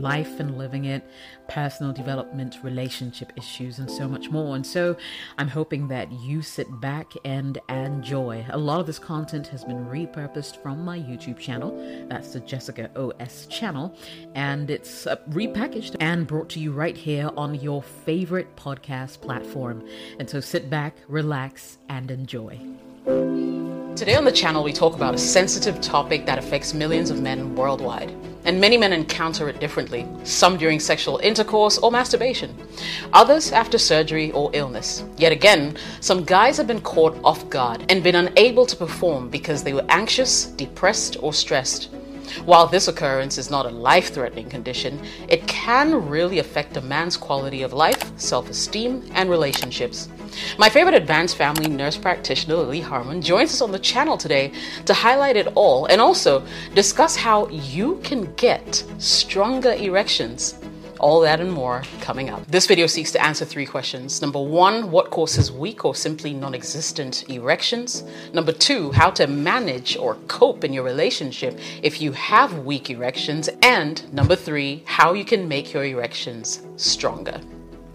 life and living it, personal development, relationship issues, and so much more. And so I'm hoping that you sit back and enjoy. A lot of this content has been repurposed from my YouTube channel. That's the Jessica OS channel. And it's uh, repackaged and brought to you right here on your favorite podcast platform. And so sit back, relax, and enjoy. Today on the channel, we talk about a sensitive topic that affects millions of men worldwide. And many men encounter it differently, some during sexual intercourse or masturbation, others after surgery or illness. Yet again, some guys have been caught off guard and been unable to perform because they were anxious, depressed, or stressed. While this occurrence is not a life threatening condition, it can really affect a man's quality of life, self esteem, and relationships. My favorite advanced family nurse practitioner, Lily Harmon, joins us on the channel today to highlight it all and also discuss how you can get stronger erections. All that and more coming up. This video seeks to answer three questions. Number one, what causes weak or simply non existent erections? Number two, how to manage or cope in your relationship if you have weak erections? And number three, how you can make your erections stronger.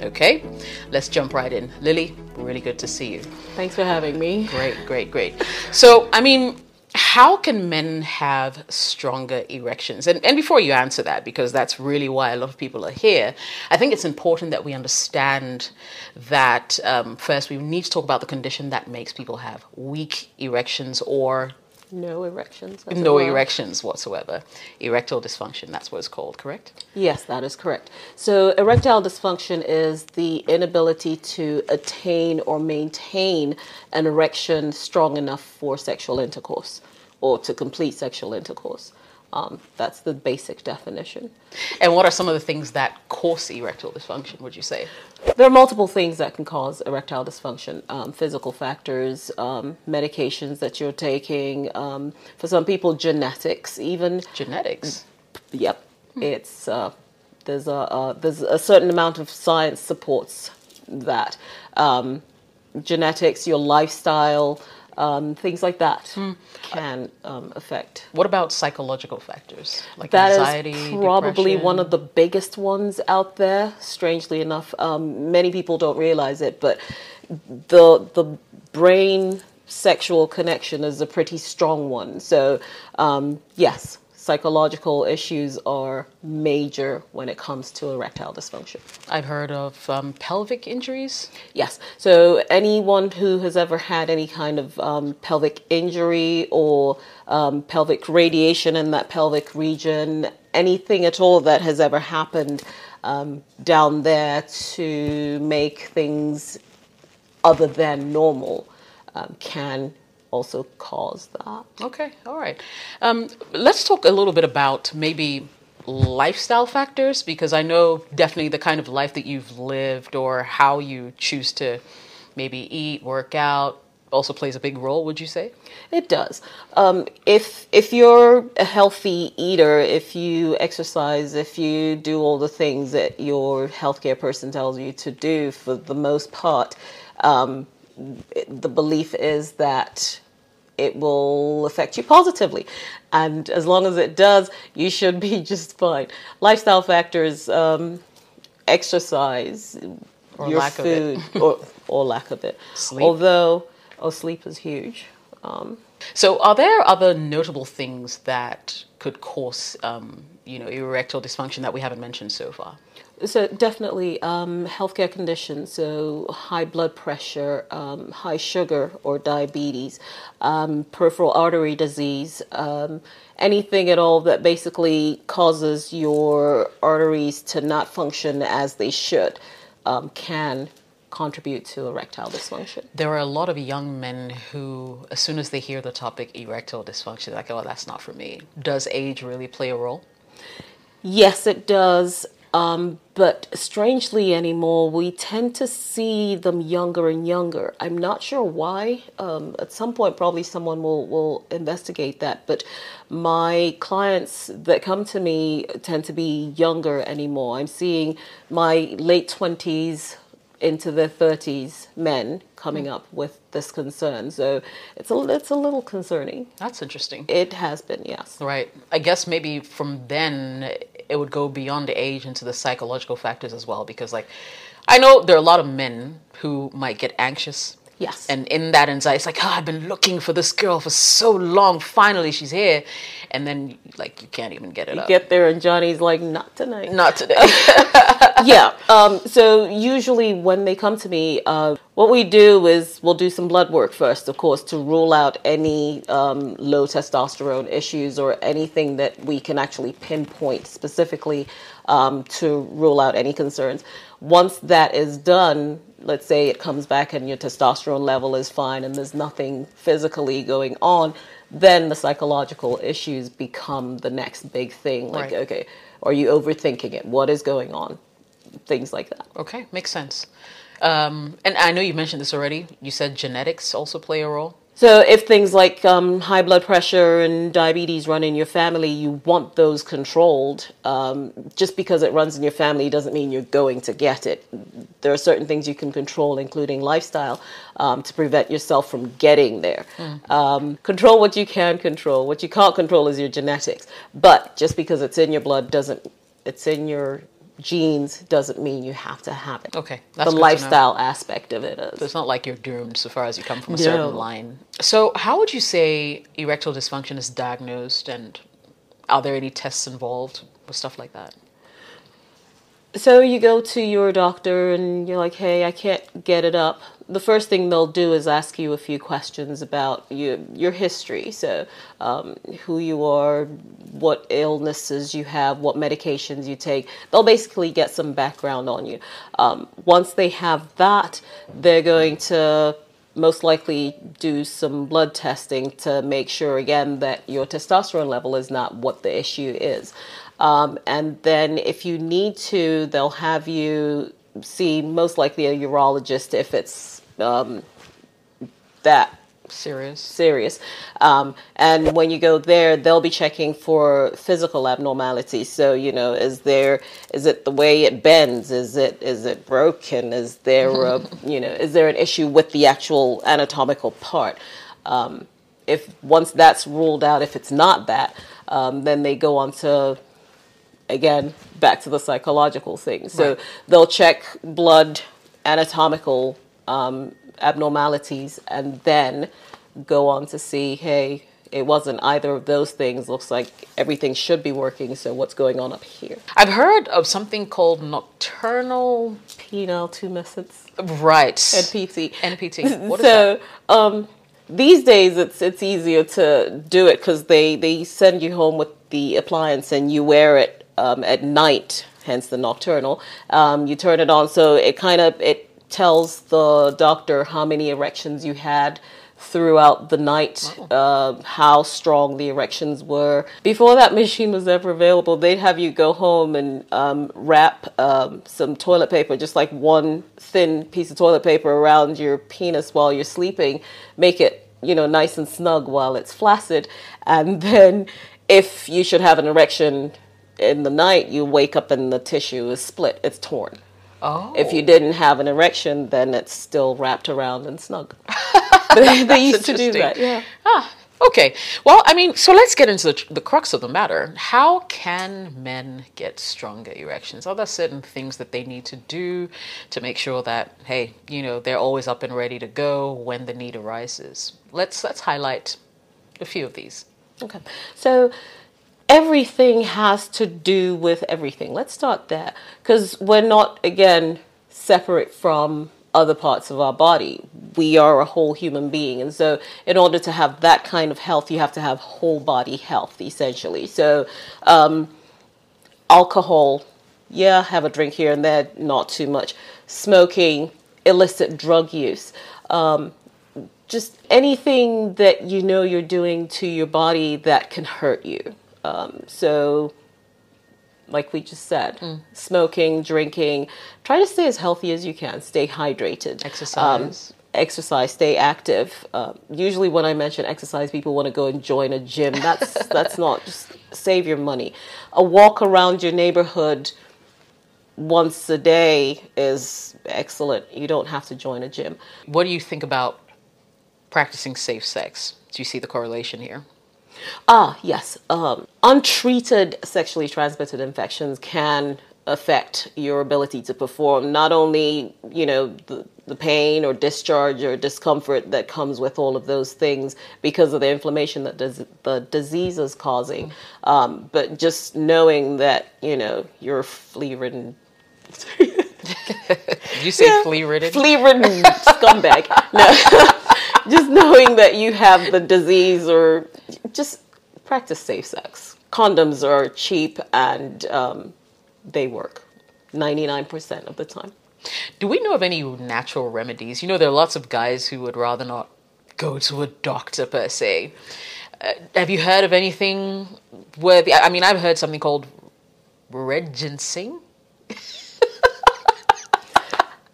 Okay, let's jump right in. Lily, really good to see you. Thanks for having me. Great, great, great. So, I mean, how can men have stronger erections? And, and before you answer that, because that's really why a lot of people are here, I think it's important that we understand that um, first we need to talk about the condition that makes people have weak erections or no erections. No erections whatsoever. Erectile dysfunction, that's what it's called, correct? Yes, that is correct. So, erectile dysfunction is the inability to attain or maintain an erection strong enough for sexual intercourse or to complete sexual intercourse. Um, that's the basic definition. And what are some of the things that cause erectile dysfunction, would you say? There are multiple things that can cause erectile dysfunction um, physical factors, um, medications that you're taking, um, for some people, genetics, even. Genetics? Yep. Hmm. It's. Uh, there's a there's a certain amount of science supports that um, genetics, your lifestyle, um, things like that mm. can um, affect. What about psychological factors like that anxiety? Is probably depression? one of the biggest ones out there. Strangely enough, um, many people don't realize it, but the the brain sexual connection is a pretty strong one. So um, yes, psychological issues are major when it comes to erectile dysfunction. I've heard of um, pelvic injuries. Yes. So, anyone who has ever had any kind of um, pelvic injury or um, pelvic radiation in that pelvic region, anything at all that has ever happened um, down there to make things other than normal um, can also cause that. Okay, all right. Um, let's talk a little bit about maybe lifestyle factors because I know definitely the kind of life that you've lived or how you choose to maybe eat, work out also plays a big role. Would you say? It does. Um, if if you're a healthy eater, if you exercise, if you do all the things that your healthcare person tells you to do, for the most part. Um, the belief is that it will affect you positively. And as long as it does, you should be just fine. Lifestyle factors, um, exercise, or your lack food, or, or lack of it. Sleep. Although, oh, sleep is huge. Um, so, are there other notable things that could cause, um, you know, erectile dysfunction that we haven't mentioned so far? So definitely um, healthcare conditions, so high blood pressure, um, high sugar or diabetes, um, peripheral artery disease, um, anything at all that basically causes your arteries to not function as they should um, can contribute to erectile dysfunction. There are a lot of young men who, as soon as they hear the topic erectile dysfunction, they're like, oh, that's not for me. Does age really play a role? Yes, it does. Um, but strangely anymore, we tend to see them younger and younger. I'm not sure why. Um, at some point, probably someone will, will investigate that. But my clients that come to me tend to be younger anymore. I'm seeing my late 20s into their 30s men coming up with this concern. So it's a, it's a little concerning. That's interesting. It has been, yes. Right. I guess maybe from then it would go beyond the age into the psychological factors as well because like I know there are a lot of men who might get anxious Yes. And in that anxiety, it's like, oh, I've been looking for this girl for so long. Finally, she's here. And then, like, you can't even get it you up. get there and Johnny's like, not tonight. Not today. yeah. Um, so usually when they come to me, uh, what we do is we'll do some blood work first, of course, to rule out any um, low testosterone issues or anything that we can actually pinpoint specifically um, to rule out any concerns. Once that is done, let's say it comes back and your testosterone level is fine and there's nothing physically going on, then the psychological issues become the next big thing. Like, Right. okay, are you overthinking it? What is going on? Things like that. okay, makes sense. Um, and I know you mentioned this already. You said genetics also play a role. So, if things like um, high blood pressure and diabetes run in your family, you want those controlled. Um, just because it runs in your family doesn't mean you're going to get it. There are certain things you can control, including lifestyle, um, to prevent yourself from getting there. Um, control what you can control. What you can't control is your genetics. But just because it's in your blood doesn't, it's in your genes doesn't mean you have to have it. Okay, the that's good to know. lifestyle aspect of it is. So it's not like you're doomed so far as you come from a No. certain line. So, how would you say erectile dysfunction is diagnosed, and are there any tests involved with stuff like that? So you go to your doctor and you're like, "Hey, I can't get it up." The first thing they'll do is ask you a few questions about your your history. So, um, who you are, what illnesses you have, what medications you take. They'll basically get some background on you. Um, once they have that, they're going to most likely do some blood testing to make sure again that your testosterone level is not what the issue is. Um, and then if you need to, they'll have you see most likely a urologist if it's um, that Serious. serious. Um, and when you go there, they'll be checking for physical abnormalities. So you know, is there is it the way it bends? Is it is it broken? Is there a you know is there an issue with the actual anatomical part? Um, if once that's ruled out, if it's not that, um, then they go on to again back to the psychological thing. So Right. they'll check blood anatomical um, abnormalities and then go on to see, hey, it wasn't either of those things. Looks like everything should be working. So what's going on up here? I've heard of something called nocturnal. Penile tumescence Right. NPT. NPT. What is so um, these days it's it's easier to do it because they they send you home with the appliance and you wear it um, at night hence the nocturnal um, you turn it on so it kind of it tells the doctor how many erections you had throughout the night uh, how strong the erections were. Before that machine was ever available they'd have you go home and um, wrap um, some toilet paper just like one thin piece of toilet paper around your penis while you're sleeping make it you know nice and snug while it's flaccid. And then if you should have an erection in the night you wake up and the tissue is split it's torn Oh. if you didn't have an erection then it's still wrapped around and snug they, they used to do that yeah Ah, okay. Well, I mean, so let's get into the, the crux of the matter. How can men get stronger erections? Are there certain things that they need to do to make sure that, hey, you know, they're always up and ready to go when the need arises? Let's let's highlight a few of these. Okay. So everything has to do with everything. Let's start there because we're not, again, separate from other parts of our body. We are a whole human being. And so, in order to have that kind of health, you have to have whole body health, essentially. So, um, alcohol, yeah, have a drink here and there, not too much. Smoking, illicit drug use. Um, just anything that you know you're doing to your body that can hurt you. Um, so, like we just said, smoking, drinking, try to stay as healthy as you can, stay hydrated, Exercise. Um, exercise, stay active. Um, usually, when I mention exercise, people want to go and join a gym. That's that's not just save your money. A walk around your neighborhood once a day is excellent. You don't have to join a gym. What do you think about practicing safe sex? Do you see the correlation here? Ah, yes. Um, untreated sexually transmitted infections can affect your ability to perform. Not only, you know, the, the pain or discharge or discomfort that comes with all of those things because of the inflammation that does, the disease is causing, um, but just knowing that, you know, you're flea ridden. you say yeah, flea ridden? Flea ridden scumbag. No. just knowing that you have the disease or just practice safe sex. Condoms are cheap and um, they work 99% of the time. Do we know of any natural remedies? You know, there are lots of guys who would rather not go to a doctor per se. Uh, have you heard of anything worthy? I mean, I've heard something called red ginseng.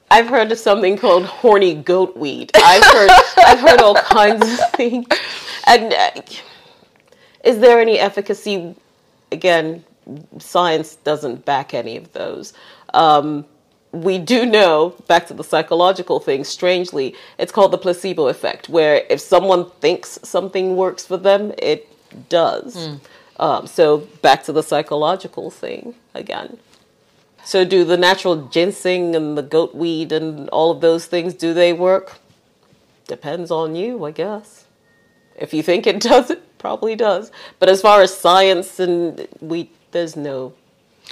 I've heard of something called horny goat weed. I've heard I've heard all kinds of things. And uh, is there any efficacy? Again, science doesn't back any of those. Um, we do know, back to the psychological thing, strangely, it's called the placebo effect, where if someone thinks something works for them, it does. Mm. Um, so back to the psychological thing again. So do the natural ginseng and the goat weed and all of those things, do they work? Depends on you, I guess. If you think it does, it probably does. But as far as science and we there's no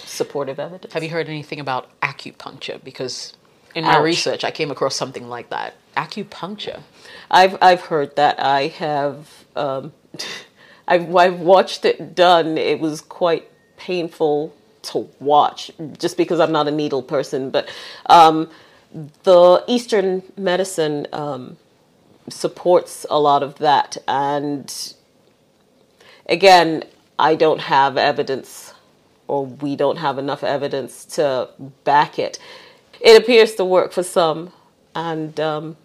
supportive evidence. Have you heard anything about acupuncture? Because in my Ouch. research, I came across something like that. Acupuncture. I've I've heard that. I have. Um, I've I've watched it done. It was quite painful to watch, just because I'm not a needle person. But um, the Eastern medicine um, supports a lot of that, and again, I don't have evidence, or we don't have enough evidence to back it. It appears to work for some, and um,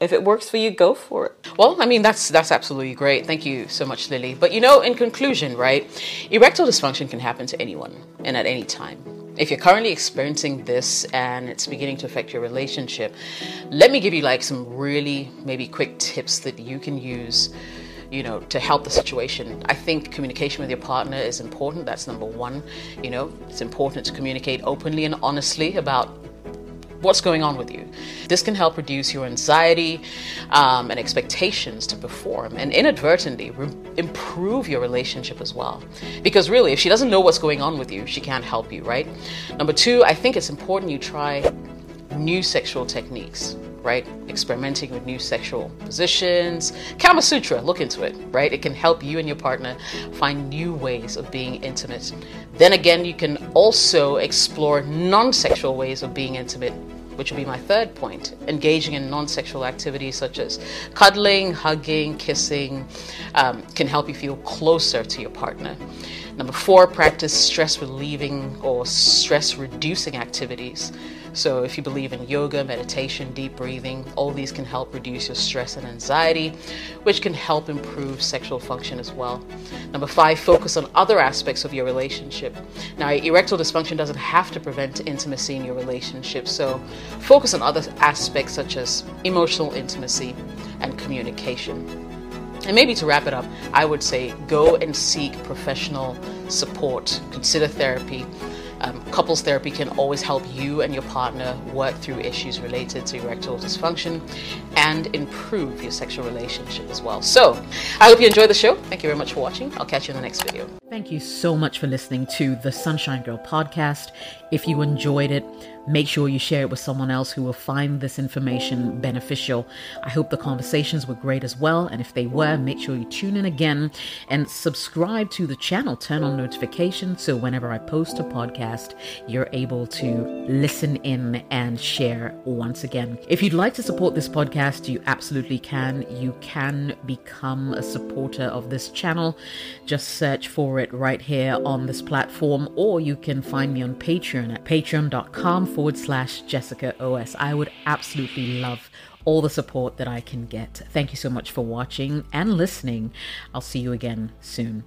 if it works for you, go for it. Well, I mean that's that's absolutely great. Thank you so much, Lily. But you know, in conclusion, right, erectile dysfunction can happen to anyone and at any time. If you're currently experiencing this and it's beginning to affect your relationship, let me give you like some really maybe quick tips that you can use you know, to help the situation. I think communication with your partner is important. That's number one. You know, it's important to communicate openly and honestly about what's going on with you. This can help reduce your anxiety um, and expectations to perform and inadvertently re- improve your relationship as well. Because really, if she doesn't know what's going on with you, she can't help you, right? Number two, I think it's important you try new sexual techniques right? Experimenting with new sexual positions. Kama Sutra, look into it, right? It can help you and your partner find new ways of being intimate. Then again, you can also explore non sexual ways of being intimate. Which would be my third point. Engaging in non sexual activities such as cuddling, hugging, kissing um, can help you feel closer to your partner. Number four, practice stress relieving or stress reducing activities. So, if you believe in yoga, meditation, deep breathing, all these can help reduce your stress and anxiety, which can help improve sexual function as well. Number five, focus on other aspects of your relationship. Now, erectile dysfunction doesn't have to prevent intimacy in your relationship, so focus on other aspects such as emotional intimacy and communication. And maybe to wrap it up, I would say go and seek professional support, consider therapy. Um, couples therapy can always help you and your partner work through issues related to erectile dysfunction and improve your sexual relationship as well. So, I hope you enjoyed the show. Thank you very much for watching. I'll catch you in the next video. Thank you so much for listening to the Sunshine Girl podcast. If you enjoyed it, make sure you share it with someone else who will find this information beneficial. I hope the conversations were great as well. And if they were, make sure you tune in again and subscribe to the channel. Turn on notifications so whenever I post a podcast, you're able to listen in and share once again. If you'd like to support this podcast, you absolutely can. You can become a supporter of this channel. Just search for it right here on this platform, or you can find me on Patreon at patreon.com forward slash Jessica OS. I would absolutely love all the support that I can get. Thank you so much for watching and listening. I'll see you again soon.